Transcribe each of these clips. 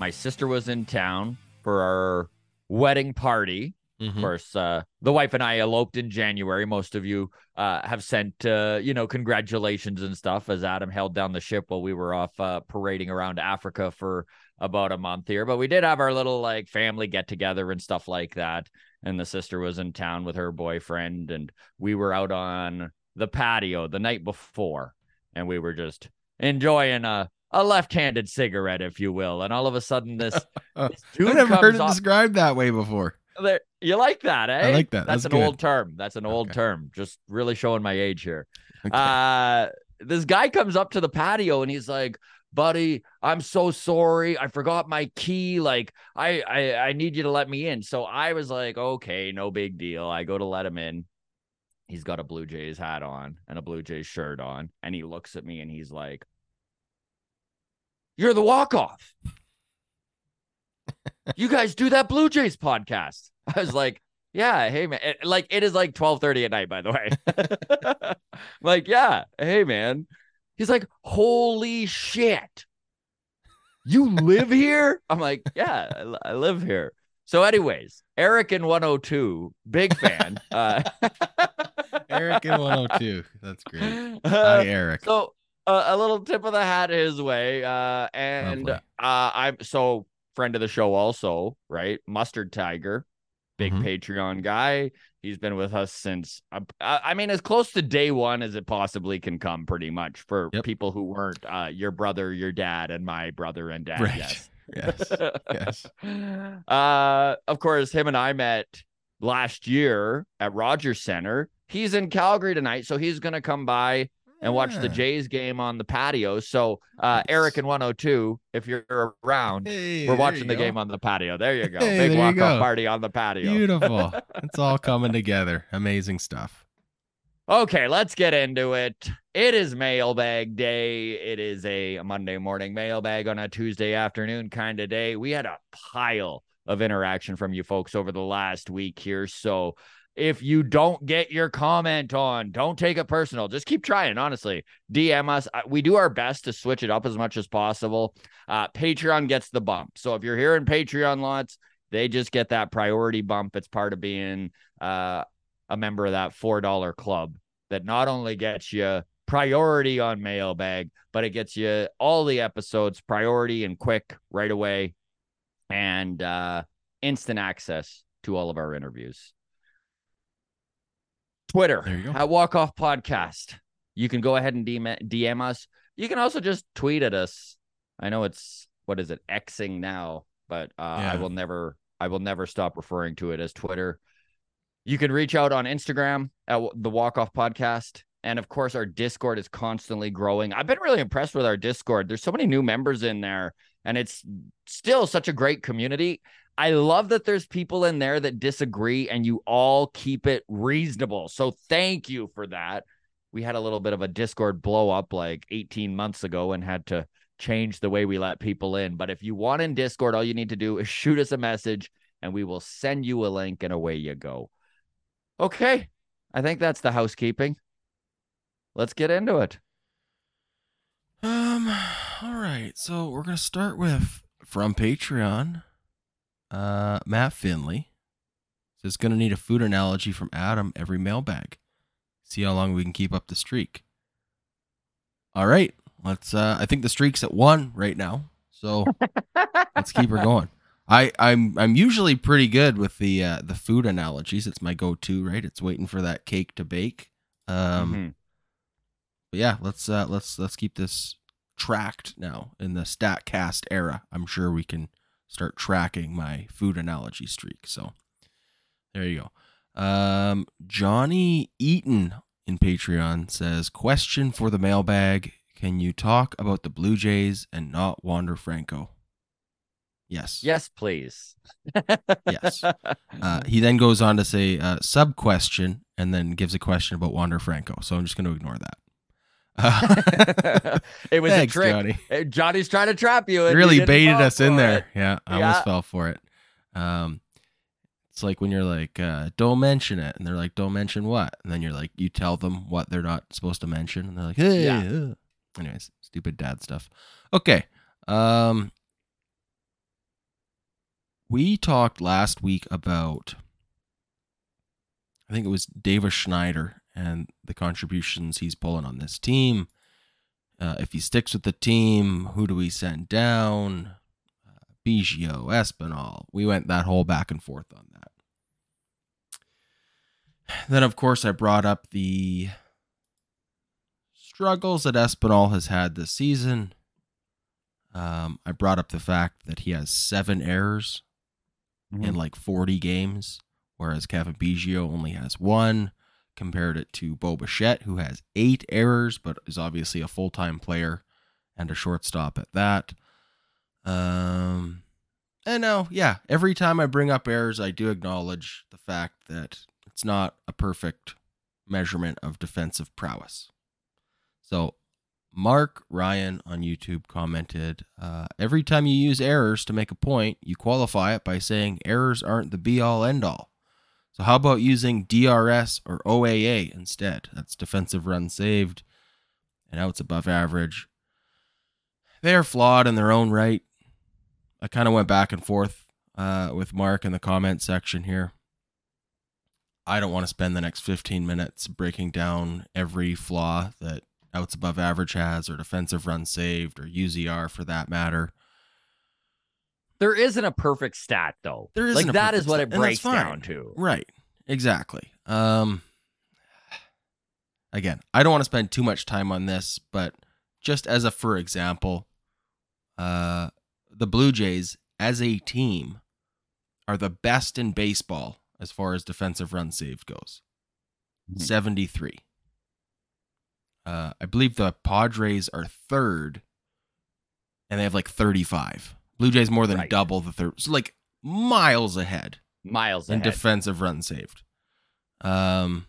My sister was in town for our wedding party. Of course, uh, the wife and I eloped in January. Most of you uh, have sent, uh, you know, congratulations and stuff as Adam held down the ship while we were off uh, parading around Africa for about a month here. But we did have our little like family get together and stuff like that. And the sister was in town with her boyfriend, and we were out on the patio the night before, and we were just enjoying a a left-handed cigarette, if you will. And all of a sudden, this, this dude I've never heard it up- described that way before. there, you like that, eh? I like that. That's, That's an good. old term. That's an old term. Just really showing my age here. Okay. Uh this guy comes up to the patio and he's like, "Buddy, I'm so sorry. I forgot my key. Like, I I I need you to let me in." So I was like, "Okay, no big deal." I go to let him in. He's got a Blue Jays hat on and a Blue Jays shirt on, and he looks at me and he's like, "You're the walk off." you guys do that Blue Jays podcast. I was like, yeah, hey man. It- like it is like 12:30 at night, by the way. like, yeah, hey man. He's like, holy shit. You live here? I'm like, yeah, I, I live here. So, anyways, Eric in 102, big fan. uh, Eric in 102. That's great. Hi, Eric. so a little tip of the hat his way, uh, and Lovely. uh, I'm so friend of the show also, right? Mustard Tiger, big Mhm. Patreon guy. He's been with us since uh, I mean as close to day one as it possibly can come, pretty much for Yep. people who weren't uh, your brother, your dad, and my brother and dad. Right. Yes. Yes. Yes. Uh, of course, him and I met last year at Rogers Center. He's in Calgary tonight, so he's gonna come by and watch the Jays game on the patio. So, uh, Eric and 102, if you're around, Hey, we're watching the go. game on the patio. There you go. Hey, Big walk off party on the patio. Beautiful. it's all coming together. Amazing stuff. Okay, let's get into it. It is mailbag day. It is a Monday morning mailbag on a Tuesday afternoon kind of day. We had a pile of interaction from you folks over the last week here. So if you don't get your comment on, don't take it personal. Just keep trying, honestly. DM us. We do our best to switch it up as much as possible. Uh, Patreon gets the bump. So if you're hearing Patreon lots, they just get that priority bump. It's part of being uh, a member of that $4 club that not only gets you priority on mailbag, but it gets you all the episodes priority and quick right away and uh, instant access to all of our interviews. Twitter There you go. at Walk Off Podcast. You can go ahead and DM, DM us. You can also just tweet at us. I know it's what is it Xing now, but uh, I will never I will never stop referring to it as Twitter. You can reach out on Instagram at the Walk Off Podcast. And of course, our Discord is constantly growing. I've been really impressed with our Discord. There's so many new members in there, and it's still such a great community. I love that there's people in there that disagree and you all keep it reasonable. So thank you for that. We had a little bit of a Discord blow up like 18 months ago and had to change the way we let people in. But if you want in Discord, all you need to do is shoot us a message and we will send you a link and away you go. Okay. I think that's the housekeeping. Let's get into it. Um, all right. So we're gonna start with from Patreon. Uh, Matt Finley says gonna need a food analogy from Adam every mailbag. See how long we can keep up the streak. All right, let's. Uh, I think the streak's at one right now, so let's keep her going. I I'm I'm usually pretty good with the uh, the food analogies. It's my go-to, right? It's waiting for that cake to bake. Um, Mhm. but yeah, let's uh let's let's keep this tracked now in the Statcast era. I'm sure we can start tracking my food analogy streak. So there you go. Um Johnny Eaton in Patreon says, Question for the mailbag. Can you talk about the Blue Jays and not Wander Franco? Yes. Yes, please. Yes. Uh, he then goes on to say uh, sub question and then gives a question about Wander Franco. So I'm just going to ignore that. Uh, it was thanks, a trick. Johnny. Johnny's trying to trap you. and really baited us in there. it. Yeah, I Yeah. almost fell for it. Um, it's like when you're like, uh, "Don't mention it," and they're like, "Don't mention what?" And then you're like, you tell them what they're not supposed to mention, and they're like, "Hey." Yeah. uh." Anyways, stupid dad stuff. Okay. Um, we talked last week about, I think it was Davis Schneider and the contributions he's pulling on this team. Uh, if he sticks with the team, who do we send down? Uh, Biggio, Espinal. We went that whole back and forth on that. Then, of course, I brought up the struggles that Espinal has had this season. Um, I brought up the fact that he has seven errors in like 40 games, whereas Cavan Biggio only has one. Compared it to Bo Bichette, who has eight errors, but is obviously a full time player and a shortstop at that. Um, and no, yeah, every time I bring up errors, I do acknowledge the fact that it's not a perfect measurement of defensive prowess. So, Mark Ryan on YouTube commented uh, Every time you use errors to make a point, you qualify it by saying errors aren't the be all end all. So, how about using DRS or OAA instead? That's defensive run saved and outs above average. They are flawed in their own right. I kind of went back and forth uh, with Mark in the comment section here. I don't want to spend the next 15 minutes breaking down every flaw that outs above average has, or defensive run saved, or UZR for that matter. There isn't a perfect stat though. There like isn't a that is what it breaks down to. Right. Exactly. Um again, I don't want to spend too much time on this, but just as a for example, uh the Blue Jays as a team are the best in baseball as far as defensive run saved goes. Mhm. 73. Uh I believe the Padres are third and they have like 35. Blue Jays more than Right. double the third. So like miles ahead Miles in ahead. defensive run saved. Um,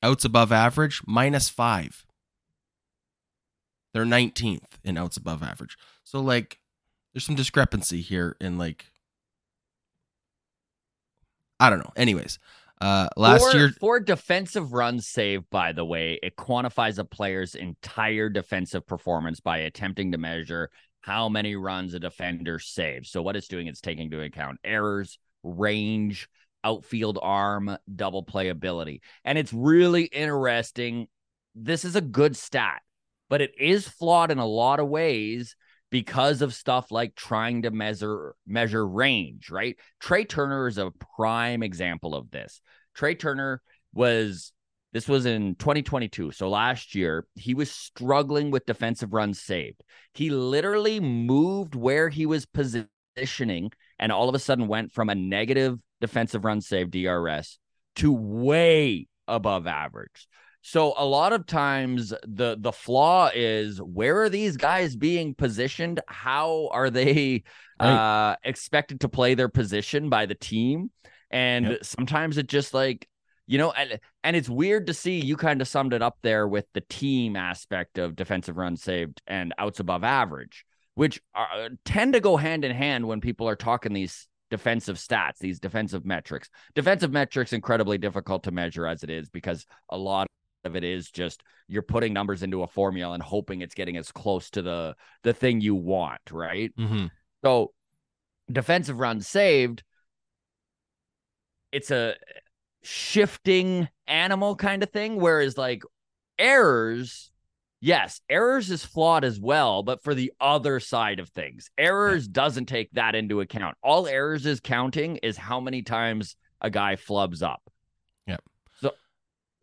outs above average minus five. They're 19th in outs above average. So like, there's some discrepancy here in like, I don't know. Anyways, uh, last for, year, for defensive runs saved, by the way, it quantifies a player's entire defensive performance by attempting to measure how many runs a defender saves. So what it's doing, it's taking into account errors, range, outfield arm, double playability. And it's really interesting. This is a good stat, but it is flawed in a lot of ways because of stuff like trying to measure measure range, right? Trey Turner is a prime example of this. Trey Turner was this was in 2022. So last year, he was struggling with defensive runs saved. He literally moved where he was positioning and all of a sudden went from a negative defensive run save DRS to way above average. So a lot of times the the flaw is where are these guys being positioned? How are they Right. uh expected to play their position by the team? And Yep. sometimes it just like you know, and and it's weird to see you kind of summed it up there with the team aspect of defensive runs saved and outs above average, which are, tend to go hand in hand when people are talking these defensive stats, these defensive metrics. Defensive metrics incredibly difficult to measure as it is because a lot of it is just you're putting numbers into a formula and hoping it's getting as close to the the thing you want, right? Mhm. So defensive runs saved, it's a shifting animal kind of thing. Whereas like errors, yes, errors is flawed as well, but for the other side of things, errors doesn't take that into account. All errors is counting is how many times a guy flubs up. Yep. So,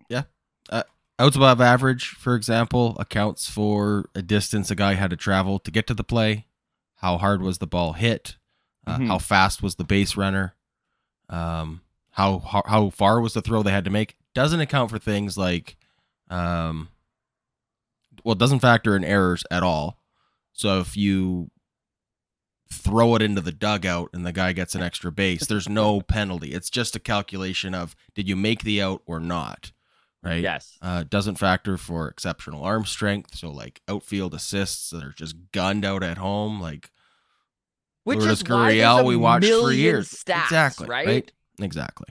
yeah. Uh, outs above average, for example, accounts for a distance a guy had to travel to get to the play, how hard was the ball hit, uh, Mhm. how fast was the base runner, um, how, how how far was the throw they had to make. Doesn't account for things like, um, well, it doesn't factor in errors at all. So if you throw it into the dugout and the guy gets an extra base. There's no penalty. It's just a calculation of did you make the out or not, right? Yes. Uh, doesn't factor for exceptional arm strength. So like outfield assists that are just gunned out at home, like Which Lourdes is why Gurriel a we watched for years. Stats, exactly. right? Exactly.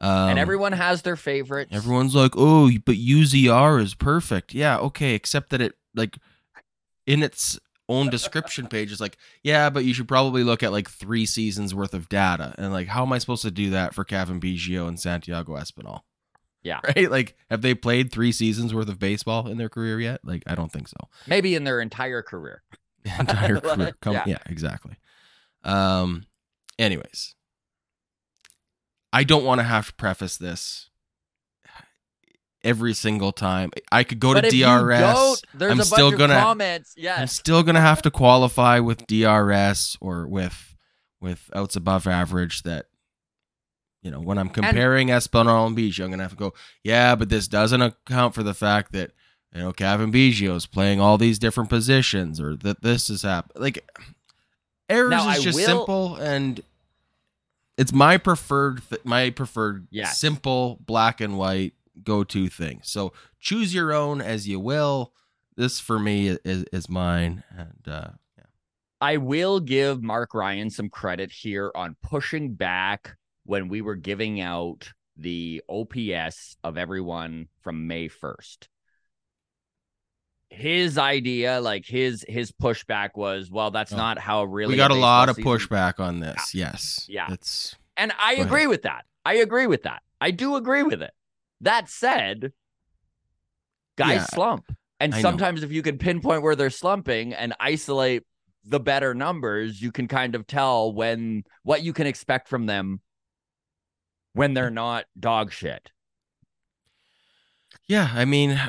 Um, and everyone has their favorites. Everyone's like, "Oh, but UZR is perfect." Yeah, okay, except that it like in its own description page is like, "Yeah, but you should probably look at like 3 seasons worth of data." And like, how am I supposed to do that for Cavan Biggio and Santiago Espinal? Yeah. Right? Like, have they played 3 seasons worth of baseball in their career yet? Like, I don't think so. maybe in their entire career. entire career. Come, Yeah. yeah. exactly. Um, anyways, I don't want to have to preface this every single time. I could go but to DRS. there's I'm a still bunch gonna- of comments. I'm still gonna have to qualify with DRS or with with outs above average. That you know, when I'm comparing Espinal and Biggio, I'm gonna have to go. Yeah, but this doesn't account for the fact that you know Cavan Biggio is playing all these different positions, or that this is happening. Like errors Now, is I just will- simple, and it's my preferred th- my preferred Yes. simple black and white go to thing. So choose your own as you will. This for me is is mine, and uh, yeah. I will give Mark Ryan some credit here on pushing back when we were giving out the OPS of everyone from May 1st. His idea, like his his pushback was, well, that's Oh. not how really we got a lot of season- pushback on this. Yes, Yeah. it's And I Go ahead. agree with that. I agree with that. I do agree with it. That said, guys Yeah, slump. And I know. sometimes if you can pinpoint where they're slumping and isolate the better numbers, you can kind of tell when what you can expect from them when they're mm. not dog shit. yeah. I mean,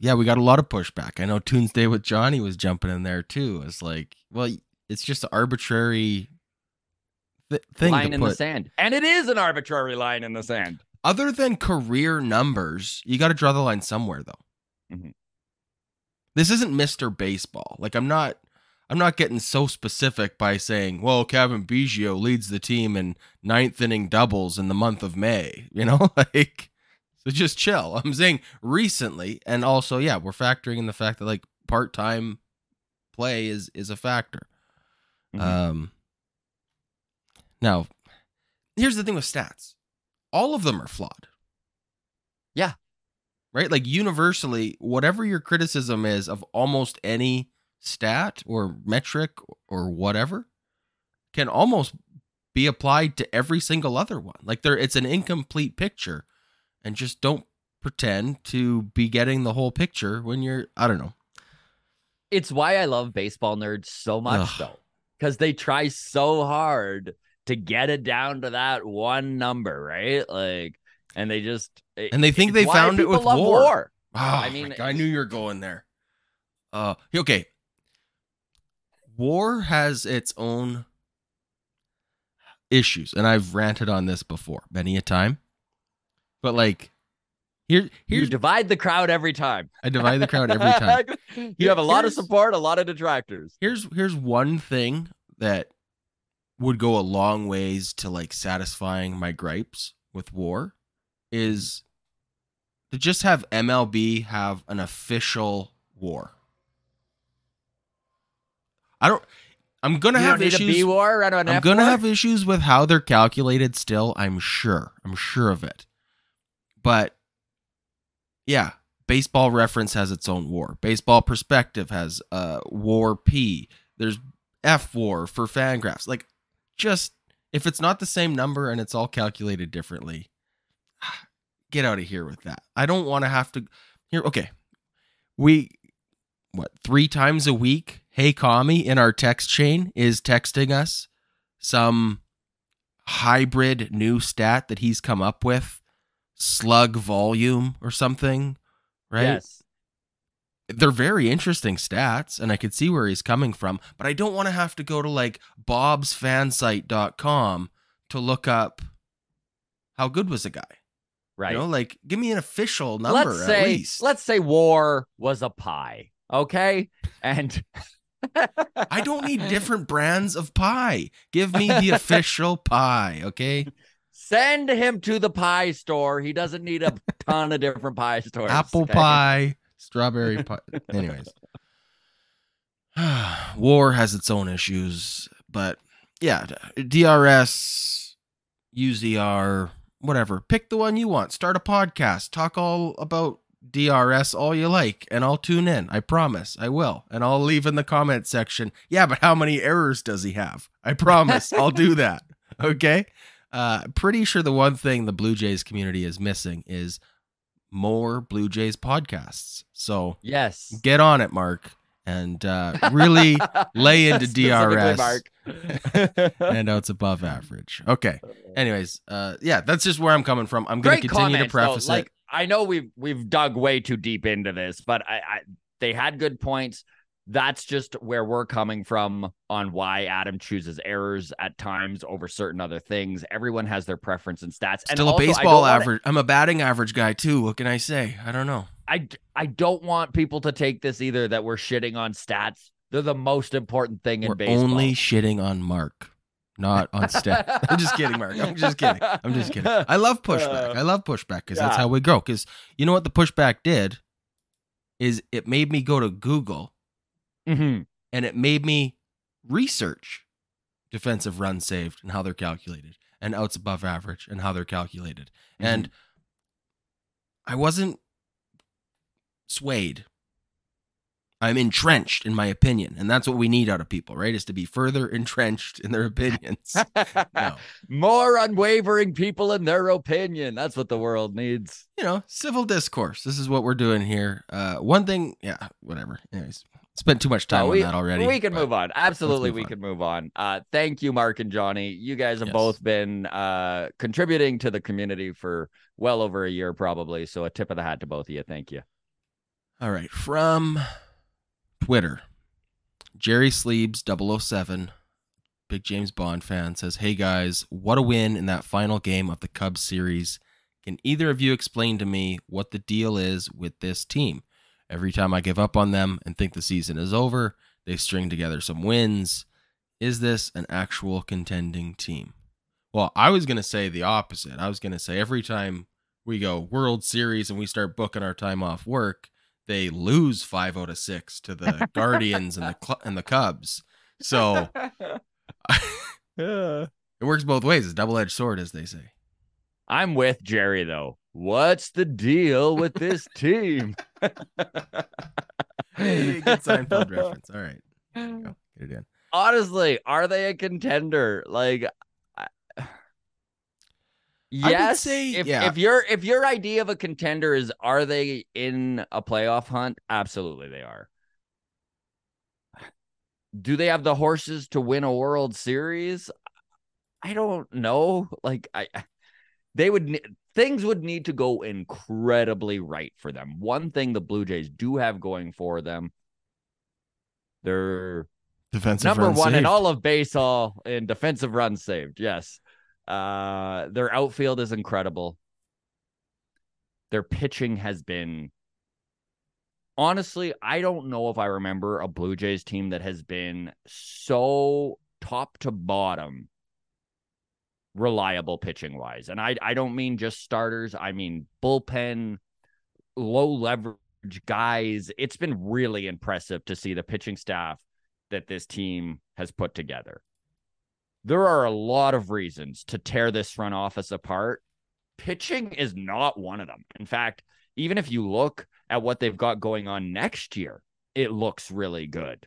yeah, we got a lot of pushback. I know Tuesday with Johnny was jumping in there too. It's like, well, it's just an arbitrary th- thing line to in put. the sand. And it is an arbitrary line in the sand. Other than career numbers, you got to draw the line somewhere, though. Mhm. This isn't Mr. Baseball. Like I'm not, I'm not getting so specific by saying, "Well, Cavan Biggio leads the team in ninth inning doubles in the month of May." You know, like so. Just chill. I'm saying recently, and also, yeah, we're factoring in the fact that like part time play is is a factor. Mhm. Um. Now, here's the thing with stats all of them are flawed. Yeah. Right? Like universally, whatever your criticism is of almost any stat or metric or whatever can almost be applied to every single other one. Like there it's an incomplete picture and just don't pretend to be getting the whole picture when you're I don't know. it's why I love baseball nerds so much Ugh. though. Because they try so hard to get it down to that one number, right? Like, and they just And they think they found it with love war. Oh, I mean, I knew you were going there. Uh, okay. War has its own issues, and I've ranted on this before many a time. But like, here, You here's divide the crowd every time. I divide the crowd every time. you have a lot of Here's- support, a lot of detractors. Here's here's one thing that would go a long ways to like satisfying my gripes with war is to just have MLB have an official war. I don't I'm going to You have don't need a B issues war an I'm going to war? have issues with how they're calculated still, I'm sure. I'm sure of it. But yeah, baseball reference has its own war. Baseball Prospectus has uh war P. There's F war for Fangraphs. Like just if it's not the same number and it's all calculated differently, get out of here with that. I don't want to have to here okay. We what, 3 times a week, hey Kami in our text chain is texting us some hybrid new stat that he's come up with, slug volume or something, right? Yes. they're very interesting stats and I could see where he's coming from, but I don't want to have to go to like bobsfansite.com to look up how good was a guy. Right. You know, like give me an official number let's say least. let's say war was a pie. Okay. And I don't need different brands of pie. Give me the official pie, okay? Send him to the pie store. He doesn't need a ton of different pie stores. Apple okay? pie, strawberry pie. Anyways, war has its own issues, but yeah, DRS, UZR, whatever. Pick the one you want. Start a podcast. Talk all about DRS all you like, and I'll tune in. I promise. I will. And I'll leave in the comment section. Yeah, but how many errors does he have? I promise. I'll do that. Okay. Uh, pretty sure the one thing the Blue Jays community is missing is more Blue Jays podcasts. So Yes. get on it, Mark, and uh, really lay into DRS. Mark. and it's above average. Okay. Anyways, uh, yeah, that's just where I'm coming from. I'm going to continue comments, to preface though. it. Like I know we've we've dug way too deep into this, but I, I they had good points. That's just where we're coming from on why Adam chooses errors at times over certain other things. Everyone has their preference and stats. and Still a also, baseball average. I'm a batting average guy too. What can I say? I don't know. I I don't want people to take this either that we're shitting on stats. They're the most important thing in We're baseball. only shitting on Mark, not on stat. I'm just kidding, Mark. I'm just kidding. I'm just kidding. I love pushback. I love pushback because that's how we grow. Because you know what the pushback did is it made me go to Google Mhm. and it made me research defensive runs saved and how they're calculated and outs above average and how they're calculated. And I wasn't swayed. I'm entrenched in my opinion. And that's what we need out of people, right? Is to be further entrenched in their opinions. no. More unwavering people in their opinion. That's what the world needs. You know, civil discourse. This is what we're doing here. Uh one thing, yeah, whatever. Anyways, spent too much time No, on we, that already. We can move on. Absolutely, move we on. can move on. Uh, thank you, Mark and Johnny. You guys have Yes. both been uh, contributing to the community for well over a year, probably. So a tip of the hat to both of you. Thank you. All right, from Twitter, Jerry Sleebs 007, big James Bond fan, says, Hey guys, what a win in that final game of the Cubs series. Can either of you explain to me what the deal is with this team? Every time I give up on them and think the season is over, they string together some wins. Is this an actual contending team? Well, I was going to say the opposite. I was going to say every time we go World Series and we start booking our time off work, they lose five oh out of six to the Guardians and the Cl- and the Cubs. So it works both ways. It's a double edged sword, as they say. I'm with Jerry though. What's the deal with this team? Hey, good Seinfeld reference. All right, go. Get it in. Honestly, are they a contender? Like, I- yes. say, if, yeah. if your if your idea of a contender is are they in a playoff hunt? Absolutely, they are. Do they have the horses to win a World Series? I don't know. Like, I they would things would need to go incredibly right for them. One thing the Blue Jays do have going for them. They're Defensive number one in all of baseball in defensive runs saved. Yes. Uh, their outfield is incredible. Their pitching has been honestly, I don't know if I remember a Blue Jays team that has been so top to bottom reliable pitching wise. And I I don't mean just starters, I mean bullpen, low leverage guys. It's been really impressive to see the pitching staff that this team has put together. There are a lot of reasons to tear this front office apart. Pitching is not one of them. In fact, even if you look at what they've got going on next year, it looks really good.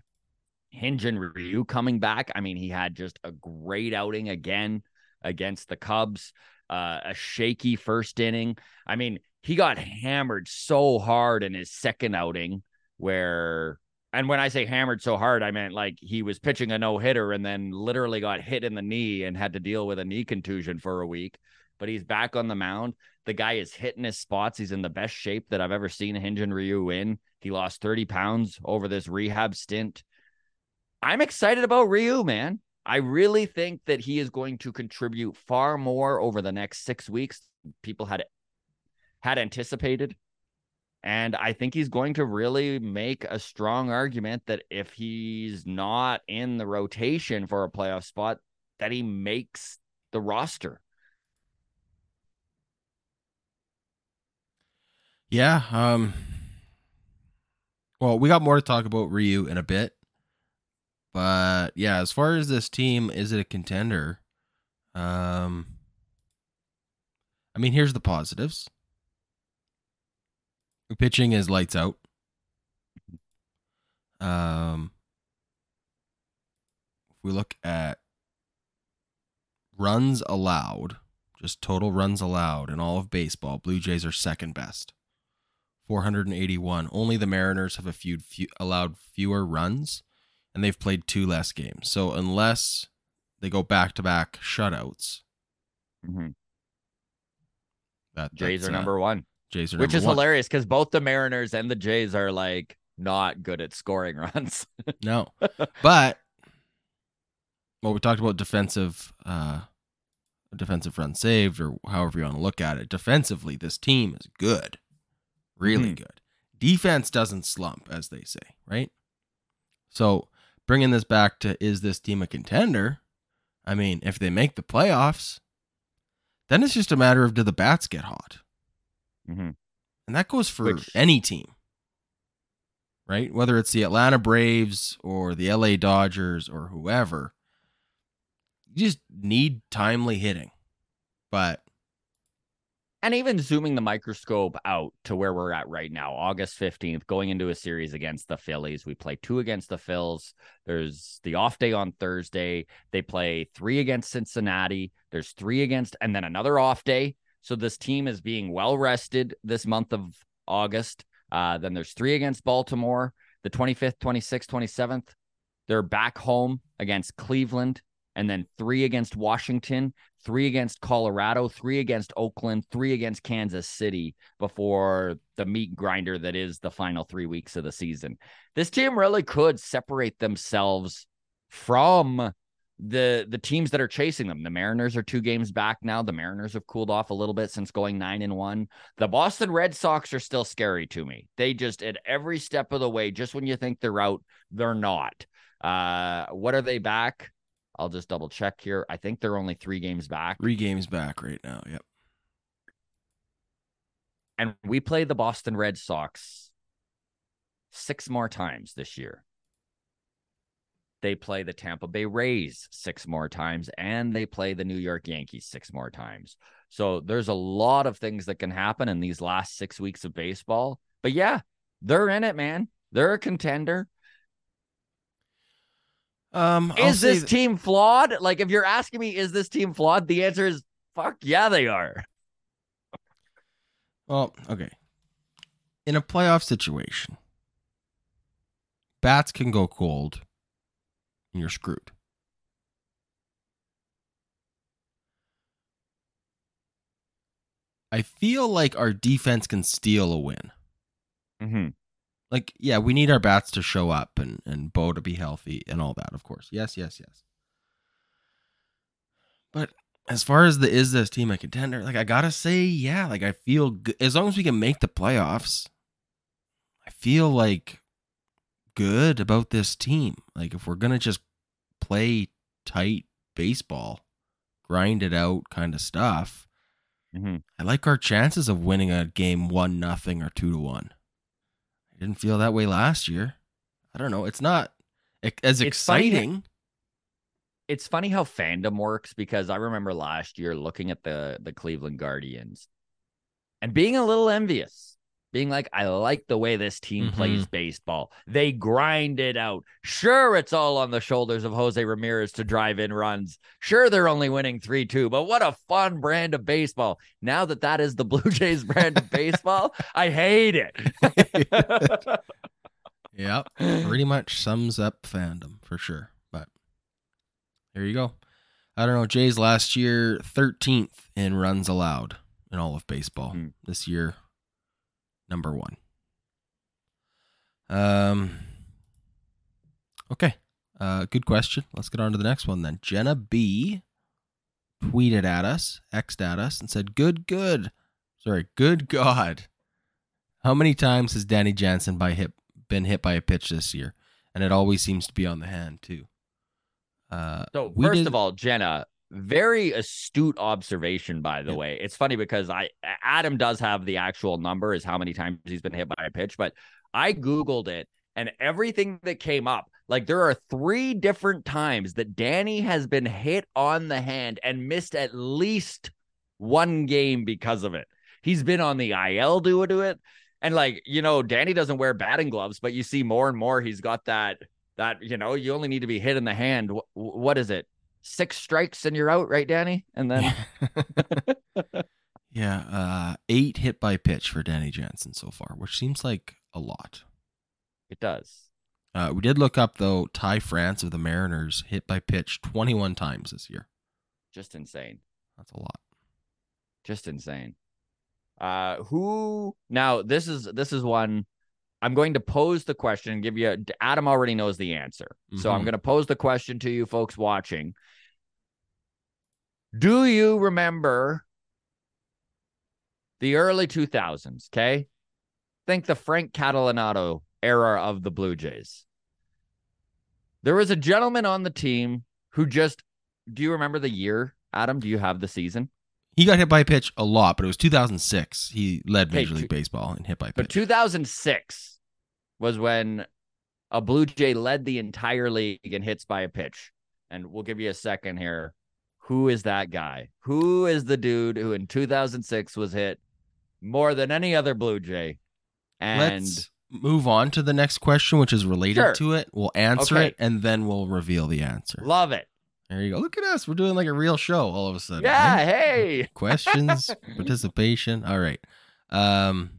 Hyun Jin Ryu coming back. I mean, he had just a great outing again against the Cubs, uh, a shaky first inning. I mean, he got hammered so hard in his second outing where and when I say hammered so hard, I meant like he was pitching a no hitter and then literally got hit in the knee and had to deal with a knee contusion for a week. But he's back on the mound. The guy is hitting his spots. He's in the best shape that I've ever seen Hyun Jin Ryu in. He lost 30 pounds over this rehab stint. I'm excited about Ryu, man. I really think that he is going to contribute far more over the next six weeks. People had had anticipated. And I think he's going to really make a strong argument that if he's not in the rotation for a playoff spot, that he makes the roster. Yeah. Um. Well, we got more to talk about Ryu in a bit, but yeah, as far as this team, is it a contender? Um. I mean, here's the positives. Pitching is lights out. Um. If we look at runs allowed, just total runs allowed in all of baseball, Blue Jays are second best. 481. Only the Mariners have a few, few allowed fewer runs, and they've played two less games. So unless they go back to back shutouts, Mhm. that Jays are uh, number one, Jays are which is one. hilarious because both the Mariners and the Jays are like not good at scoring runs. No, but well, we talked about defensive, uh, defensive run saved, or however you want to look at it. Defensively, this team is good, really Mhm. good. Defense doesn't slump, as they say, right? So bringing this back to is this team a contender? I mean, if they make the playoffs, then it's just a matter of do the bats get hot, Mhm. and that goes for Which- any team right? Whether it's the Atlanta Braves or the LA Dodgers or whoever, you just need timely hitting. But And even zooming the microscope out to where we're at right now, August 15th, going into a series against the Phillies. We play two against the Phils. There's the off day on Thursday. They play three against Cincinnati. There's three against, and then another off day. So this team is being well rested this month of August. Uh, then there's three against Baltimore, the 25th, 26th, 27th. They're back home against Cleveland, and then three against Washington, three against Colorado, three against Oakland, three against Kansas City before the meat grinder that is the final three weeks of the season. This team really could separate themselves from the the teams that are chasing them. The Mariners are two games back now. The Mariners have cooled off a little bit since going nine and one. The Boston Red Sox are still scary to me. They just at every step of the way, just when you think they're out, they're not. Uh, what are they back? I'll just double check here. I think they're only three games back. three games back right now. Yep. And we play the Boston Red Sox six more times this year. They play the Tampa Bay Rays six more times, and they play the New York Yankees six more times. So there's a lot of things that can happen in these last six weeks of baseball. But yeah, they're in it, man. They're a contender. Um, is this th- team flawed? Like, if you're asking me, is this team flawed? The answer is fuck yeah, they are. well, okay. In a playoff situation, bats can go cold, and you're screwed. I feel like our defense can steal a win. Mm-hmm. Like yeah we need our bats to show up and and bo to be healthy and all that of course. Yes yes yes. But as far as the is this team a contender like i gotta say yeah like i feel good as long as we can make the playoffs i feel like good about this team. Like if we're gonna just play tight baseball grind it out kind of stuff Mm-hmm. i like our chances of winning a game one nothing or two to one I didn't feel that way last year. I don't know. It's not as It's funny exciting. it's funny how fandom works because I remember last year looking at the the Cleveland Guardians and being a little envious, being like, I like the way this team Mhm. plays baseball. They grind it out. Sure, it's all on the shoulders of Jose Ramirez to drive in runs. Sure, they're only winning 3 2, but what a fun brand of baseball. Now that that is the Blue Jays brand of baseball, I hate it. Yep. Pretty much sums up fandom for sure. But there you go. I don't know. Jays last year, 13th in runs allowed in all of baseball. Hmm. This year, number one. Um. Okay. Uh, good question. Let's get on to the next one then. Jenna B tweeted at us, xed at us, and said, "Good, good. Sorry, good God." How many times has Danny Jansen by hit been hit by a pitch this year? And it always seems to be on the hand too. Uh, So first did- of all, Jenna, very astute observation. By the Yeah. way, it's funny because I Adam does have the actual number is how many times he's been hit by a pitch, but I googled it and everything that came up, like there are three different times that Danny has been hit on the hand and missed at least one game because of it. He's been on the IL due to it. And like, you know, Danny doesn't wear batting gloves, but you see more and more he's got that that, you know, you only need to be hit in the hand. Wh- what is it? Six strikes and you're out, right, Danny? And then yeah, uh, eight hit by pitch for Danny Jansen so far, which seems like a lot. it does. Uh, we did look up though. Ty France of the Mariners hit by pitch 21 times this year. Just insane. That's a lot. Just insane. Uh who now this is this is one I'm going to pose the question and give you Adam already knows the answer. So I'm Mhm. going to pose the question to you folks watching. Do you remember the early 2000s, okay? Think the Frank Catalanotto era of the Blue Jays. There was a gentleman on the team who just do you remember the year, Adam? Do you have the season? He got hit by a pitch a lot, but it was 2006. He led Major League Baseball in hit by pitch. But 2006 was when a Blue Jay led the entire league in hits by a pitch. And we'll give you a second here. Who is that guy? Who is the dude who in 2006 was hit more than any other Blue Jay? And Let's move on to the next question, which is related Sure. to it. We'll answer Okay. it and then we'll reveal the answer. love it. There you go. Look at us. We're doing like a real show all of a sudden. Yeah, right? hey. Questions, participation. All right. Um,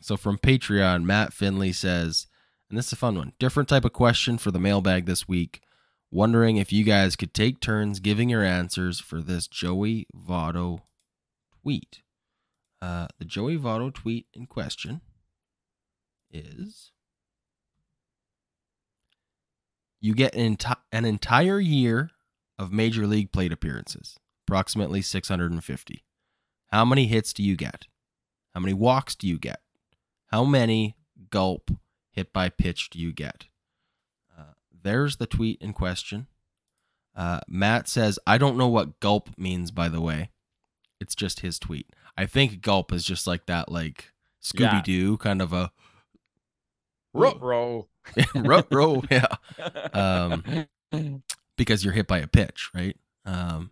so from Patreon, Matt Finley says, and this is a fun one. Different type of question for the mailbag this week. Wondering if you guys could take turns giving your answers for this Joey Votto tweet. Uh, the Joey Votto tweet in question is you get an, enti- an entire year of major league plate appearances, approximately 650. How many hits do you get? How many walks do you get? How many gulp hit by pitch do you get? Uh, there's the tweet in question. Uh, Matt says, I don't know what gulp means, by the way. It's just his tweet. I think gulp is just like that, like Scooby Doo kind of a Ruh-roh. row, row, yeah. Um, because you're hit by a pitch, right? Um,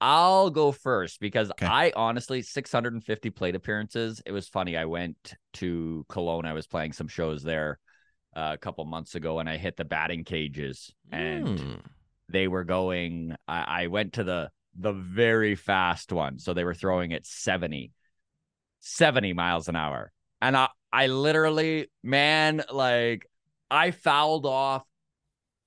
I'll go first because Okay. I honestly 650 plate appearances. It was funny. I went to Cologne. I was playing some shows there uh, a couple months ago, and I hit the batting cages, and hmm. they were going. I, I went to the the very fast one, so they were throwing at 70, 70 miles an hour, and I I literally man like I fouled off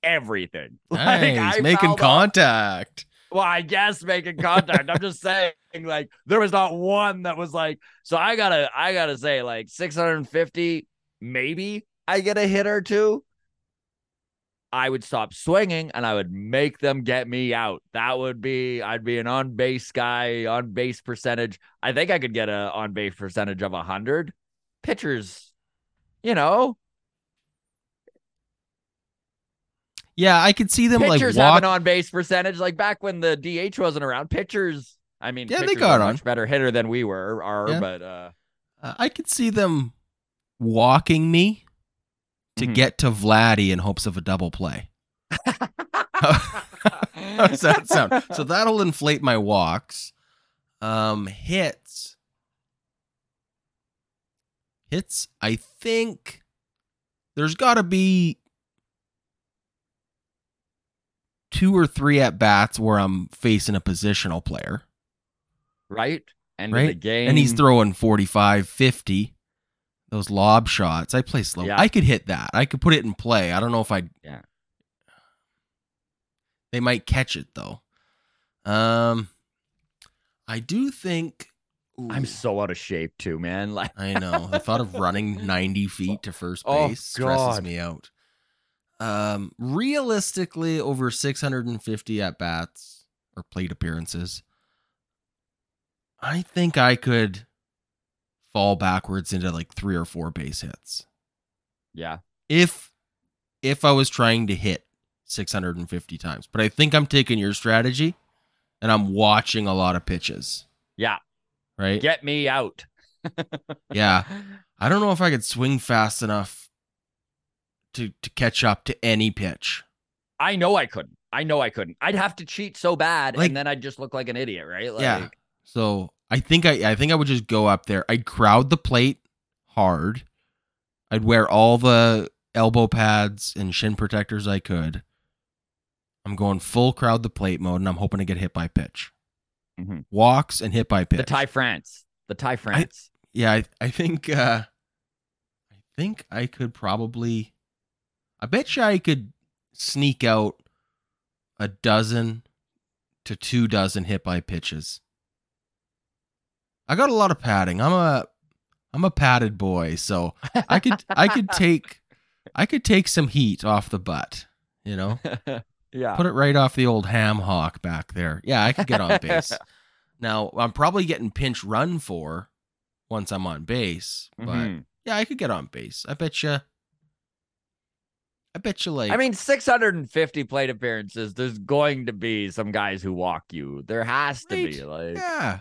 everything. Like, nice, I making contact. well, I guess making contact. I'm just saying, like, there was not one that was like, so I gotta, I gotta say, like, 650, maybe I get a hit or two. I would stop swinging and I would make them get me out. That would be, I'd be an on base guy, on base percentage. I think I could get a on base percentage of 100. Pitchers, you know, Yeah, I could see them pitchers like have walk. an on base percentage. Like back when the DH wasn't around, pitchers. I mean, Yeah, they got on. much better hitter than we were, are, Yeah. but uh, uh, I could see them walking me to Mhm. get to Vladdy in hopes of a double play. How does that sound? So that'll inflate my walks. Um, hits. Hits. I think there's got to be two or three at bats where I'm facing a positional player, right? End of the game, And he's throwing 45, 50. Those lob shots. I play slow. Yeah. I could hit that. I could put it in play. I don't know if I'd. Yeah. They might catch it though. Um, I do think. I'm so out of shape too, man. Like, I know. The thought of running 90 feet to first base Oh, base stresses me out. Um, realistically, over 650 at bats or plate appearances, I think I could fall backwards into like three or four base hits. Yeah. If if I was trying to hit 650 times. But I think I'm taking your strategy and I'm watching a lot of pitches, Yeah. right? Get me out. Yeah. I don't know if I could swing fast enough to to catch up to any pitch. I know I couldn't. I know I couldn't. I'd have to cheat so bad, Like- and then I'd just look like an idiot, right? Like, yeah. So I think I I think I would just go up there. I'd crowd the plate hard. I'd wear all the elbow pads and shin protectors I could. I'm going full crowd the plate mode, and I'm hoping to get hit by pitch. Mhm. Walks and hit by pitch. The Ty France. The Ty France. yeah, I, I think uh I think I could probably I bet you I could sneak out a dozen to two dozen hit by pitches. I got a lot of padding. I'm a I'm a padded boy, so I could I could take I could take some heat off the butt, you know? yeah. Put it right off the old ham hock back there. Yeah, I could get on base. now, I'm probably getting pinch run for once I'm on base, but Mhm. yeah, I could get on base. I bet you. I bet you like. I mean, 650 plate appearances. There's going to be some guys who walk you. There has to be. Like, yeah,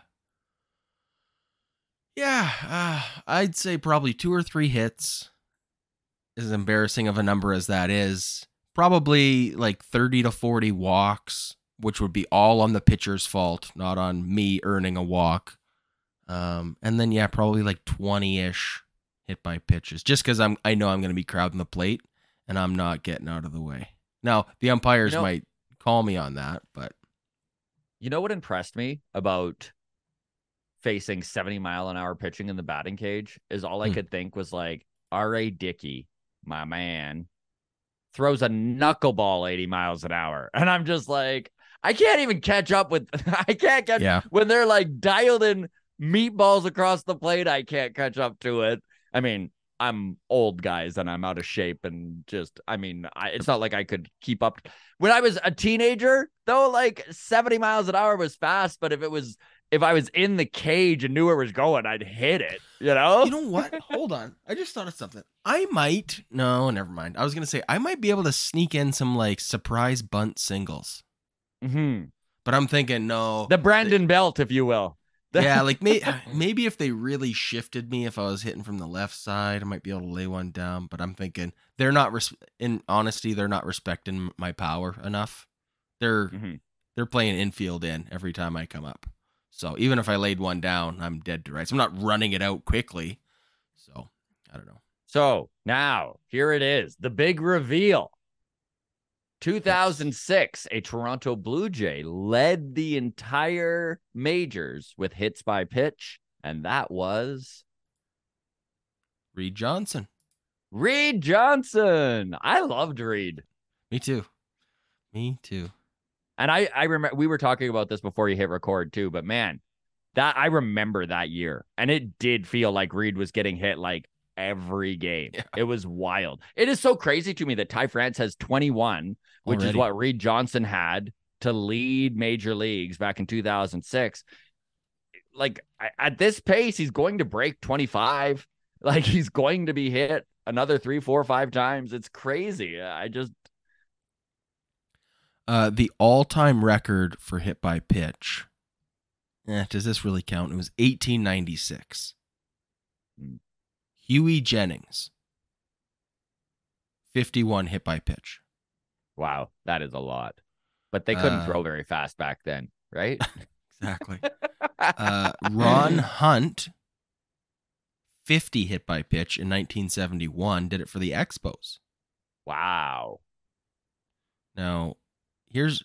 yeah. Uh, I'd say probably two or three hits. As embarrassing of a number as that is, probably like thirty to forty walks, which would be all on the pitcher's fault, not on me earning a walk. Um, and then yeah, probably like twenty ish hit by pitches, just because I'm I know I'm going to be crowding the plate and I'm not getting out of the way. Now the umpires You know- might call me on that, but you know what impressed me about facing 70 mile an hour pitching in the batting cage is all I Hmm. could think was like, R.A. Dickey, my man, throws a knuckleball 80 miles an hour. And I'm just like, I can't even catch up with, I can't catch, yeah, when they're like dialed in meatballs across the plate, I can't catch up to it. I mean, I'm old guys and I'm out of shape and just I mean, I, it's not like I could keep up. When I was a teenager, though, like 70 miles an hour was fast, but if it was if I was in the cage and knew where it was going, I'd hit it, you know? You know what? Hold on. I just thought of something. I might. No, never mind. I was gonna say I might be able to sneak in some like surprise bunt singles, Mhm. but I'm thinking no. The Brandon Belt, if you will. yeah, like may- maybe if they really shifted me, if I was hitting from the left side, I might be able to lay one down. But I'm thinking they're not. Res- in honesty, they're not respecting my power enough. They're Mhm. they're playing infield in every time I come up. So even if I laid one down, I'm dead to rights. I'm not running it out quickly. So I don't know. So now here it is the big reveal. 2006, a Toronto Blue Jay led the entire majors with hits by pitch, and that was Reed Johnson. Reed Johnson. I loved Reed. Me too. Me too. And I, I remember we were talking about this before you hit record too, but man, that I remember that year, and it did feel like Reed was getting hit like every game. Yeah. It was wild. It is so crazy to me that Ty France has 21, which is what Reed Johnson had to lead major leagues back in 2006. Like at this pace, he's going to break 25. Like he's going to be hit another three, four, five times. It's crazy. I just Uh, the all-time record for hit by pitch. Eh, does this really count? It was 1896. Hmm. Hughie Jennings, 51 hit by pitch. Wow, that is a lot. But they couldn't Uh, throw very fast back then, right? Exactly. uh, Ron Hunt, 50 hit by pitch in 1971, did it for the Expos. wow. Now, here's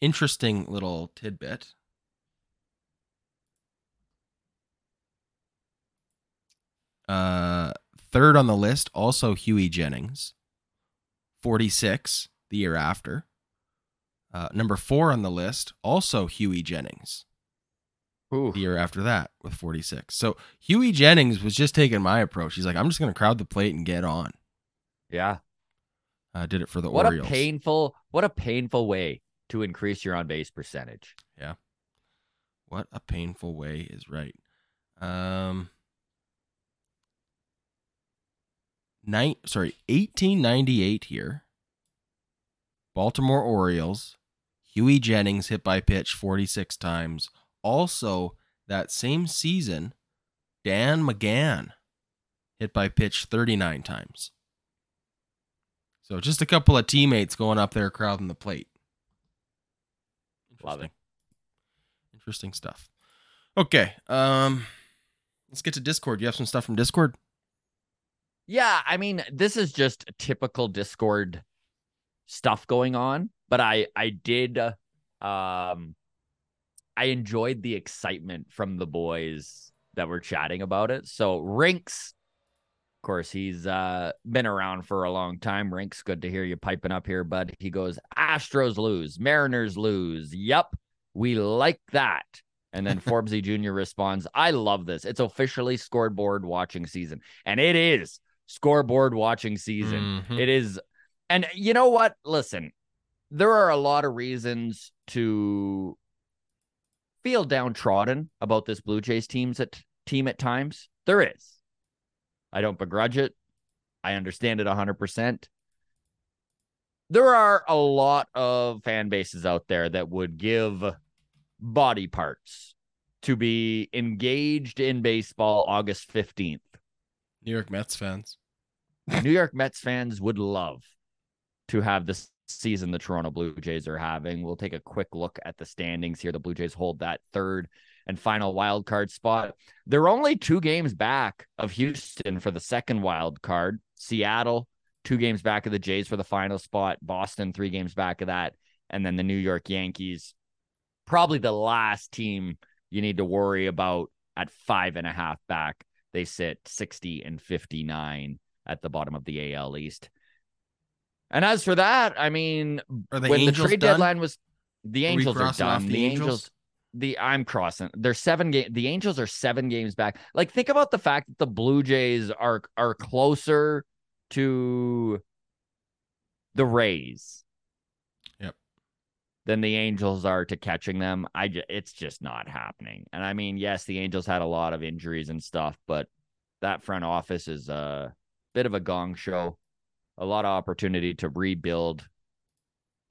interesting little tidbit. Uh, third on the list, also Hughie Jennings, 46 the year after. Uh, number four on the list, also Hughie Jennings, Ooh. the year after that with 46. So Hughie Jennings was just taking my approach. He's like, I'm just going to crowd the plate and get on. Yeah. Uh, did it for the What Orioles. a painful, what a painful way to increase your on base percentage. Yeah. What a painful way is right. Um, Night, sorry, 1898 here. Baltimore Orioles. Hughie Jennings hit by pitch 46 times. Also, that same season, Dan McGann hit by pitch 39 times. So just a couple of teammates going up there crowding the plate. Love it. Interesting stuff. Okay. Um let's get to Discord. You have some stuff from Discord? Yeah, I mean, this is just typical Discord stuff going on, but I I did uh, um I enjoyed the excitement from the boys that were chatting about it. So Rinks of course, he's uh, been around for a long time. Rinks, good to hear you piping up here, bud. He goes, Astros lose, Mariners lose. Yep, we like that. And then Forbesy Jr. responds, I love this. It's officially scoreboard watching season. And it is scoreboard watching season. Mhm. It is. And you know what? Listen, there are a lot of reasons to feel downtrodden about this Blue Jays teams at team at times. There is. I don't begrudge it. I understand it 100%. There are a lot of fan bases out there that would give body parts to be engaged in baseball August 15th. New York Mets fans. New York Mets fans would love to have this season the Toronto Blue Jays are having. We'll take a quick look at the standings here. The Blue Jays hold that third and final wild card spot. They're only two games back of Houston for the second wild card. Seattle, two games back of the Jays for the final spot. Boston, three games back of that. And then the New York Yankees, probably the last team you need to worry about at five and a half back. They sit 60 and 59 at the bottom of the AL East. And as for that, I mean, the when the trade done? deadline was the Angels are off done. the The Angels? Angels, the I'm crossing. They're seven game. The Angels are seven games back. Like think about the fact that the Blue Jays are are closer to the Rays. Yep. Than the Angels are to catching them. I just, it's just not happening. And I mean, yes, the Angels had a lot of injuries and stuff, but that front office is a bit of a gong show. A lot of opportunity to rebuild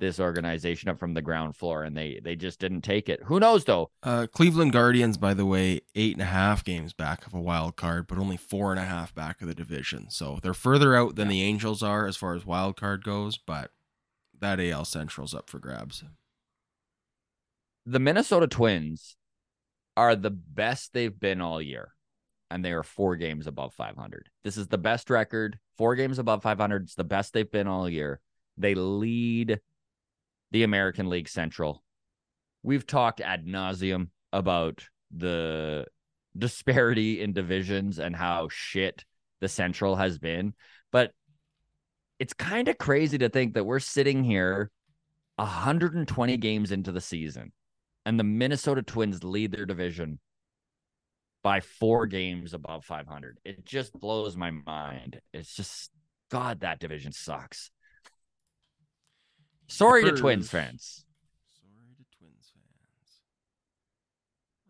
this organization up from the ground floor, and they they just didn't take it. Who knows though? Uh, Cleveland Guardians, by the way, eight and a half games back of a wild card, but only four and a half back of the division. So they're further out than the Angels are as far as wild card goes, but that AL Central's up for grabs. The Minnesota Twins are the best they've been all year, and they are four games above 500. This is the best record, four games above 500. It's the best they've been all year. They lead the American League Central. We've talked ad nauseum about the disparity in divisions and how shit the Central has been, but it's kind of crazy to think that we're sitting here 120 games into the season and the Minnesota Twins lead their division by four games above 500. It just blows my mind. It's just, God, that division sucks. Sorry to Twins fans. Sorry to Twins fans.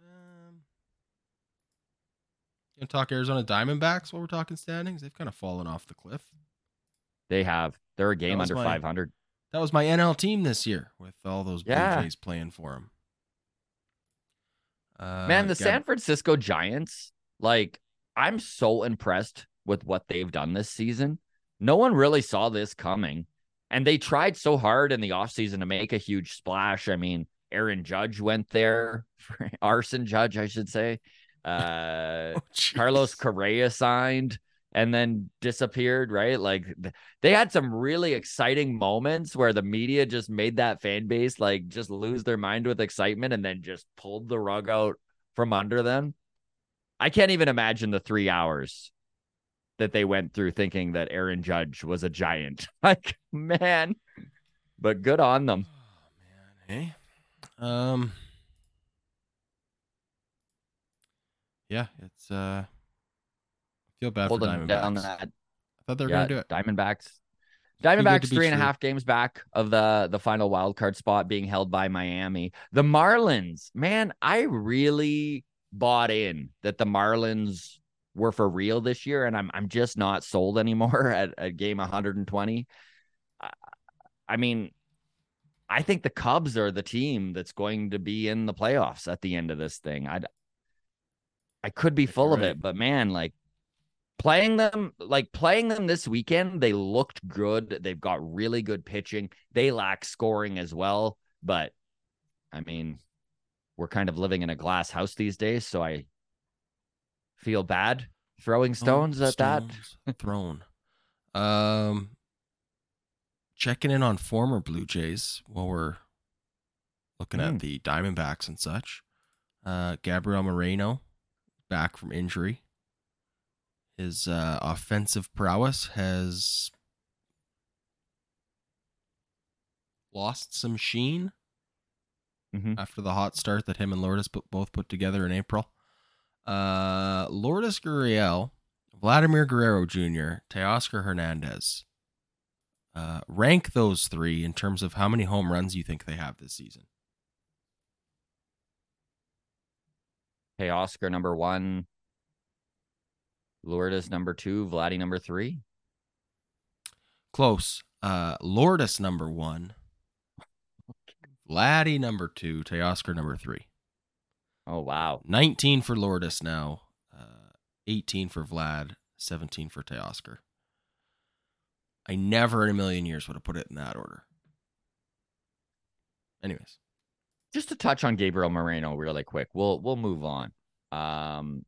Um, you talk Arizona Diamondbacks while we're talking standings? They've kind of fallen off the cliff. They have, they're a game under my- 500. That was my NL team this year with all those Blue Yeah. Jays playing for them. Uh, Man, the San Francisco Giants, like, I'm so impressed with what they've done this season. No one really saw this coming. And they tried so hard in the offseason to make a huge splash. I mean, Aaron Judge went there, Arson Judge, I should say. Uh, Oh. Carlos Correa signed and then disappeared, right? Like they had some really exciting moments where the media just made that fan base like just lose their mind with excitement and then just pulled the rug out from under them. I can't even imagine the three hours that they went through thinking that Aaron Judge was a giant. Like, man, but good on them. Oh man, hey. Um Yeah, it's uh feel bad for Holding Diamondbacks. down that I thought they were yeah, gonna do it. Diamondbacks. Diamondbacks to three and a half games back of the the final wild card spot being held by Miami. The Marlins, man, I really bought in that the Marlins were for real this year, and I'm I'm just not sold anymore at, at game 120. I, I mean, I think the Cubs are the team that's going to be in the playoffs at the end of this thing. I I could be full of it, but man, like playing them like playing them this weekend, they looked good. They've got really good pitching. They lack scoring as well, but I mean, we're kind of living in a glass house these days, so I feel bad throwing stones Oh, at that. stones thrown. Um, checking in on former Blue Jays while we're looking Hmm. at the Diamondbacks and such. Uh, Gabriel Moreno back from injury. His uh, offensive prowess has lost some sheen Mhm. after the hot start that him and Lourdes put, both put together in April. Uh, Lourdes Gurriel, Vladimir Guerrero Jr., Teoscar Hernandez. Uh, rank those three in terms of how many home runs you think they have this season. Teoscar number one, Lourdes number two, Vladdy number three. Close. Uh, Lourdes number one, Vladdy number two, Teoscar number three. Oh wow. 19 for Lourdes now, uh, 18 for Vlad, 17 for Teoscar. I never in a million years would have put it in that order. Anyways, just to touch on Gabriel Moreno really quick. We'll we'll move on. Um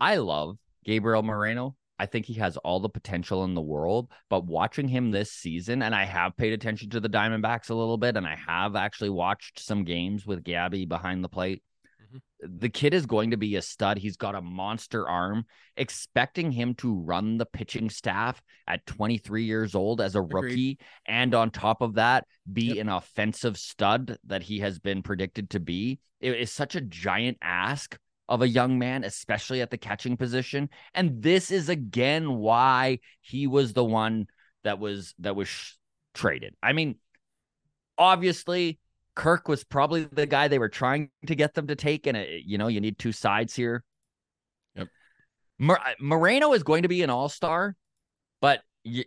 I love Gabriel Moreno. I think he has all the potential in the world, but watching him this season and I have paid attention to the Diamondbacks a little bit and I have actually watched some games with Gabby behind the plate. Mm-hmm. The kid is going to be a stud. He's got a monster arm. Expecting him to run the pitching staff at 23 years old as a Agreed. rookie and on top of that be Yep. an offensive stud that he has been predicted to be it is such a giant ask of a young man especially at the catching position and this is again why he was the one that was that was sh- traded i mean obviously kirk was probably the guy they were trying to get them to take and it, you know you need two sides here Yep. Mor- uh, moreno is going to be an all-star but y-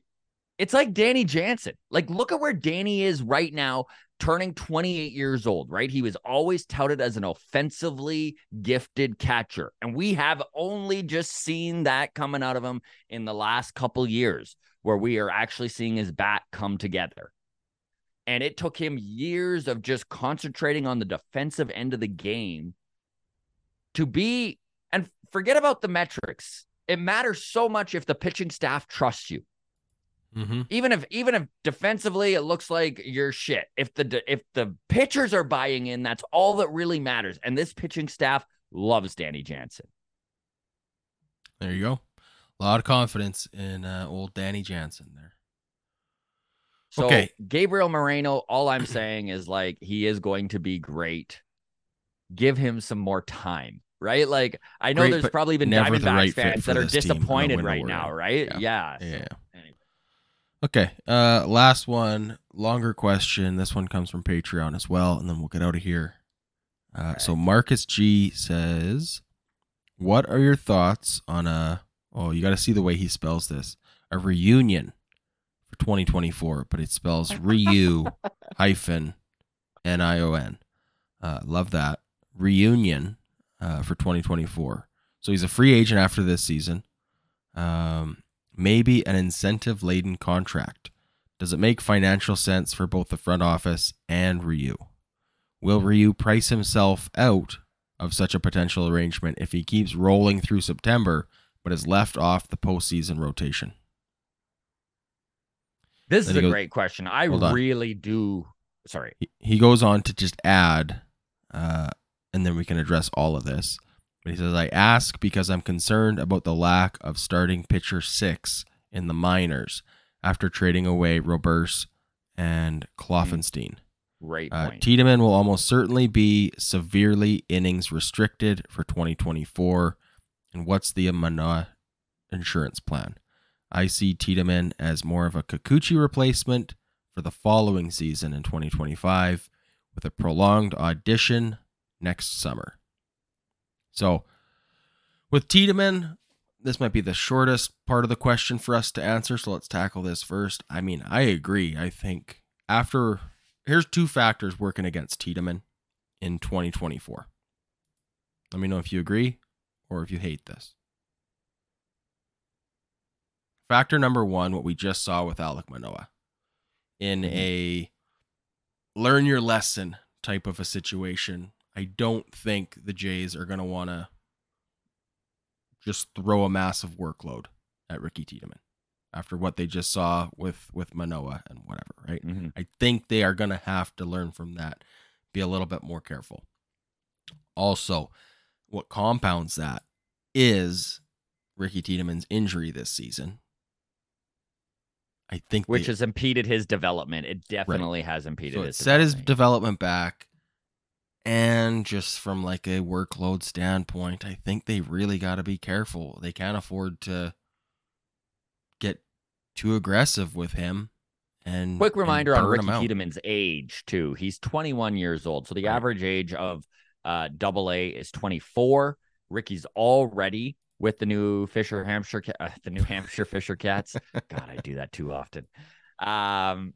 it's like Danny Jansen. Like, look at where Danny is right now, turning 28 years old, right? He was always touted as an offensively gifted catcher. And we have only just seen that coming out of him in the last couple years, where we are actually seeing his bat come together. And it took him years of just concentrating on the defensive end of the game to be, and forget about the metrics. It matters so much if the pitching staff trusts you mm-hmm. even if even if defensively it looks like you're shit if the if the pitchers are buying in that's all that really matters and this pitching staff loves danny jansen there you go. A lot of confidence in uh, old Danny Jansen there. so Okay. gabriel moreno all i'm saying is like he is going to be great give him some more time right like i know Great, there's probably the diamondbacks right fans that are this team in the disappointed right now right Yeah. yeah, Yeah, so, yeah. anyway. Okay. Uh, last one, longer question. This one comes from Patreon as well, and then we'll get out of here. Uh, So Marcus G says, "What are your thoughts on a? Oh, you got to see the way he spells this. A reunion for 2024, but it spells Ryu hyphen N I O N. Uh, love that reunion uh, for 2024. So he's a free agent after this season. Um, maybe an incentive laden contract. Does it make financial sense for both the front office and Ryu? Will Ryu price himself out of such a potential arrangement if he keeps rolling through September but is left off the postseason rotation? this Then is a goes- great question i really do sorry He, he goes on to just add, uh, and then we can address all of this. But he says, I ask because I'm concerned about the lack of starting pitcher six in the minors after trading away Robberse and Kloffenstein. Right. Uh, Tiedemann will almost certainly be severely innings restricted for 2024. And what's the Amana insurance plan? I see Tiedemann as more of a Kikuchi replacement for the following season in 2025 with a prolonged audition next summer. So, With Tiedemann, this might be the shortest part of the question for us to answer, so let's tackle this first. I mean, I agree. I think after here's two factors working against Tiedemann in 2024. Let me know if you agree or if you hate this. Factor number one, what we just saw with Alec Manoah in Mhm. a learn your lesson type of a situation. I don't think the Jays are going to want to just throw a massive workload at Ricky Tiedemann after what they just saw with with Manoah and whatever, right? Mhm. I think they are going to have to learn from that, be a little bit more careful. Also, what compounds that is Ricky Tiedemann's injury this season. I think Which they- has impeded his development. It definitely has impeded so it set his development back. And just from like a workload standpoint, I think they really got to be careful. They can't afford to get too aggressive with him. And Quick and reminder on Ricky him. Tiedemann's age too. He's 21 years old, so the Right. average age of uh, Double A is 24. Ricky's already with the new Fisher Hampshire, uh, the New Hampshire Fisher Cats. God, I do that too often. Um,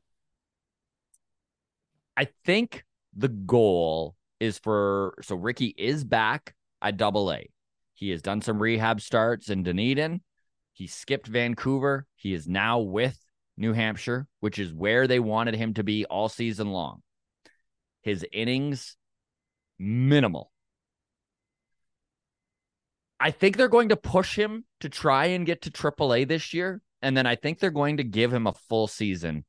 I think the goal is for so Ricky is back at Double A. He has done some rehab starts in Dunedin. He skipped Vancouver. He is now with New Hampshire, which is where they wanted him to be all season long. His innings minimal. I think they're going to push him to try and get to AAA this year, and then I think they're going to give him a full season.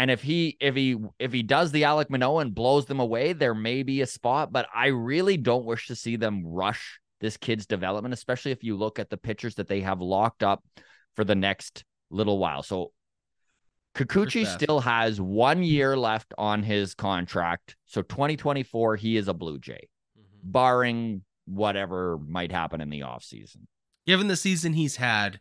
And if he if he if he does the Alec Manoah and blows them away, there may be a spot, but I really don't wish to see them rush this kid's development, especially if you look at the pitchers that they have locked up for the next little while. So Kikuchi still has one year left on his contract. So 2024, he is a Blue Jay, mm-hmm. barring whatever might happen in the offseason. Given the season he's had,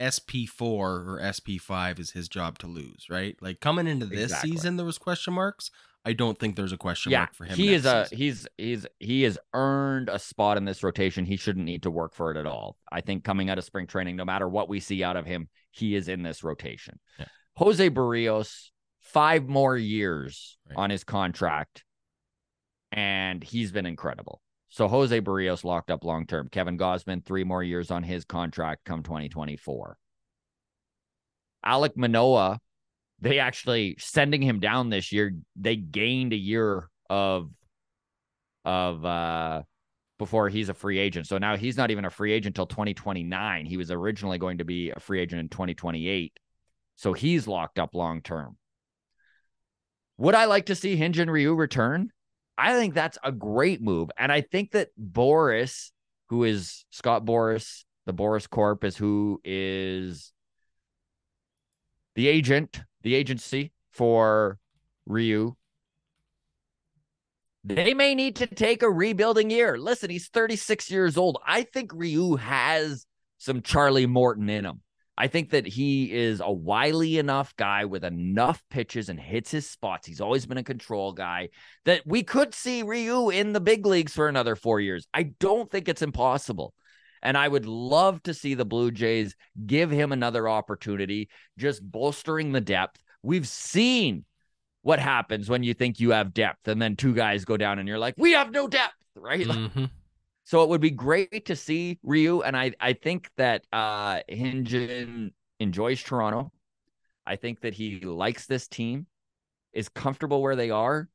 SP4 or SP5 is his job to lose, right? Like coming into this Exactly. season, there was question marks. I don't think there's a question Yeah, mark for him. he is a season. he's he's he has earned a spot in this rotation. He shouldn't need to work for it at all. I think coming out of spring training, no matter what we see out of him, he is in this rotation. Yeah. Jose Berrios, five more years Right. on his contract, and he's been incredible. So Jose Berrios locked up long term. Kevin Gausman, three more years on his contract come 2024. Alec Manoah, they actually sending him down this year, they gained a year of of uh before he's a free agent. So now he's not even a free agent until 2029. He was originally going to be a free agent in 2028. So he's locked up long term. Would I like to see Hyun Jin Ryu return? I think that's a great move. And I think that Boras, who is Scott Boras, the Boras Corp, is who is the agent, the agency for Ryu. They may need to take a rebuilding year. Listen, he's 36 years old. I think Ryu has some Charlie Morton in him. I think that he is a wily enough guy with enough pitches and hits his spots. He's always been a control guy that we could see Ryu in the big leagues for another four years. I don't think it's impossible. And I would love to see the Blue Jays give him another opportunity, just bolstering the depth. We've seen what happens when you think you have depth and then two guys go down and you're like, we have no depth, right? Mhm. So it would be great to see Ryu, and I I think that uh Hyun Jin enjoys Toronto. I think that he likes this team, is comfortable where they are.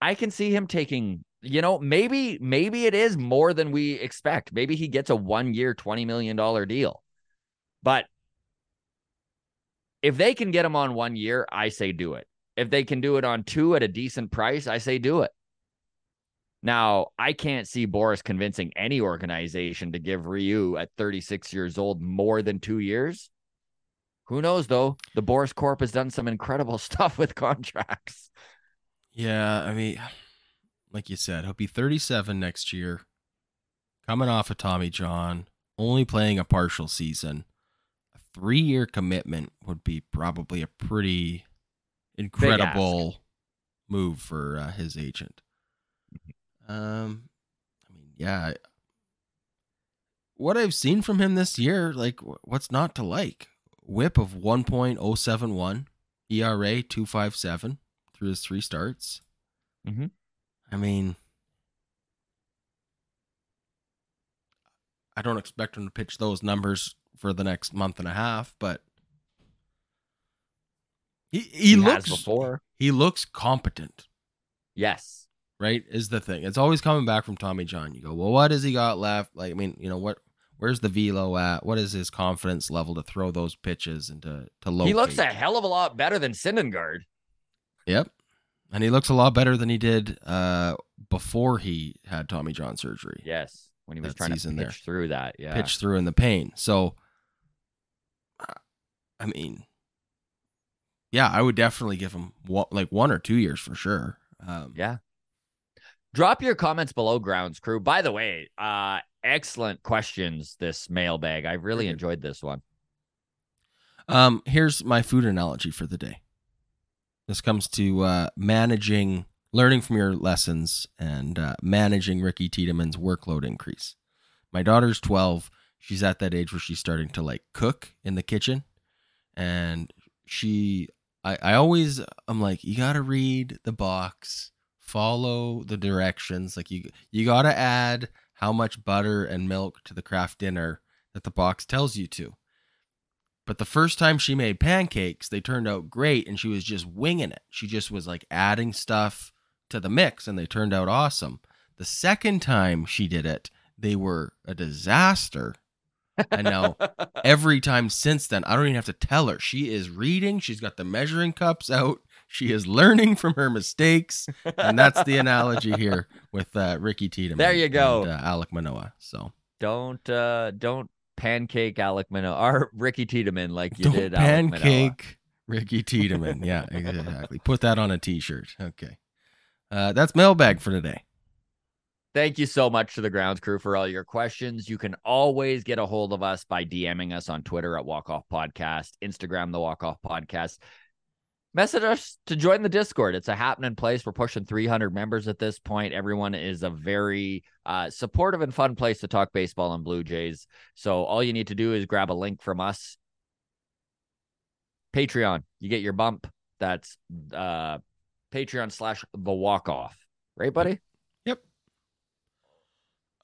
I can see him taking, you know, maybe maybe it is more than we expect. Maybe he gets a one year, twenty million dollar deal, but if they can get him on one year, I say do it. If they can do it on two at a decent price, I say do it. Now, I can't see Boras convincing any organization to give Ryu at 36 years old more than two years. Who knows, though? The Boras Corp has done some incredible stuff with contracts. Yeah, I mean, like you said, he'll be 37 next year, coming off of Tommy John, only playing a partial season. A three year commitment would be probably a pretty incredible move for uh, his agent. Um, I mean, yeah, what I've seen from him this year, like what's not to like? Whip of 1.071, ERA 257 through his three starts. Mhm. I mean, I don't expect him to pitch those numbers for the next month and a half, but he he, He looks before. he looks competent Yes. Right is the thing it's always coming back from tommy john you go well what has he got left like i mean you know what where's the velo at what is his confidence level to throw those pitches and to to locate He looks a hell of a lot better than Syndergaard. yep and he looks a lot better than he did uh before he had tommy john surgery Yes. When he was trying to pitch there. through that. Yeah. pitch through in the pain so uh, i mean yeah i would definitely give him one, like one or two years for sure um Yeah. Drop your comments below, grounds crew. By the way, uh, excellent questions this mailbag. I really enjoyed this one. Um, here's my food analogy for the day. This comes to uh, managing, learning from your lessons, and uh, managing Ricky Tiedemann's workload increase. My daughter's 12. She's at that age where she's starting to like cook in the kitchen, and she, I, I always, I'm like, you gotta read the box, follow the directions. Like you, you gotta add how much butter and milk to the Kraft Dinner that the box tells you to. But the first time she made pancakes, they turned out great and she was just winging it. She just was like adding stuff to the mix and they turned out awesome. The second time she did it, they were a disaster. And now every time since then, I don't even have to tell her. She is reading, she's got the measuring cups out, she is learning from her mistakes. And that's the analogy here with uh, Ricky Tiedemann. There you go. And, uh, Alec Manoah. So don't uh don't pancake Alec Manoah or Ricky Tiedemann like you don't did pancake Ricky Tiedemann. yeah, exactly. Put that on a t-shirt. Okay. Uh, that's mailbag for today. Thank you so much to the grounds crew for all your questions. You can always get a hold of us by DMing us on Twitter at Walk Off Podcast, Instagram, the Walk Off Podcast. Message us to join the Discord. It's a happening place. We're pushing 300 members at this point. Everyone is a very uh, supportive and fun place to talk baseball and Blue Jays. So all you need to do is grab a link from us. Patreon, you get your bump. That's uh, Patreon slash the walk off. Right, buddy? Yep.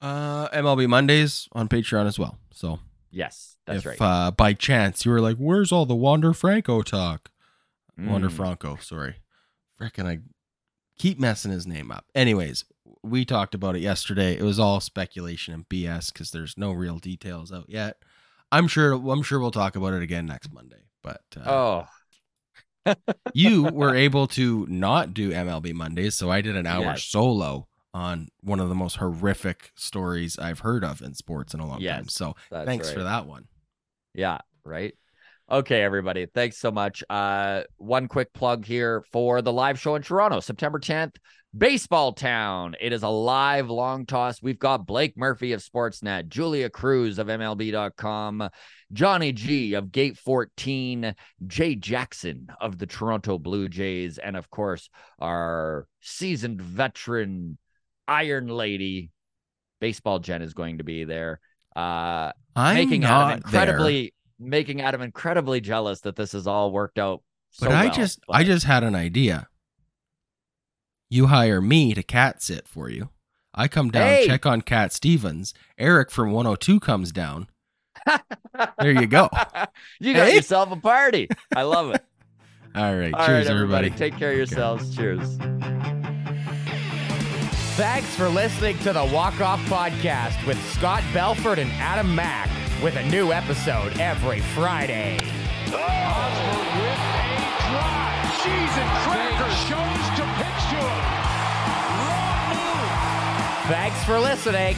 Uh, MLB Mondays on Patreon as well. So Yes, that's if right. uh, by chance you were like, "Where's all the Wander Franco talk?" Wander Mm. Franco, sorry, frickin' I keep messing his name up. Anyways, we talked about it yesterday. It was all speculation and BS because there's no real details out yet. I'm sure. I'm sure we'll talk about it again next Monday. But uh, Oh, you were able to not do MLB Mondays, so I did an hour Yes. solo on one of the most horrific stories I've heard of in sports in a long time. So thanks for that one. Yeah, right. Okay, everybody. Thanks so much. Uh one quick plug here for the live show in Toronto, September 10th, Baseball Town. It is a live long toss. We've got Blake Murphy of Sportsnet, Julia Cruz of MLB.com, Johnny G of Gate 14, Jay Jackson of the Toronto Blue Jays, and of course, our seasoned veteran Iron Lady Baseball Jen is going to be there. Uh I'm making not Adam incredibly making Adam incredibly jealous that this has all worked out. So but I well, just but- I just had an idea. You hire me to cat sit for you. I come down, Hey! check on Cat Stevens. Eric from 102 comes down. There you go. you got Hey? yourself a party. I love it. All right. All cheers, right, everybody. everybody. Take care of yourselves. Cheers. Thanks for listening to the Walk Off Podcast with Scott Belford and Adam Mack, with a new episode every Friday. Hosmer with a drive. Cheese and crackers. Shows to pitch to him. Thanks for listening.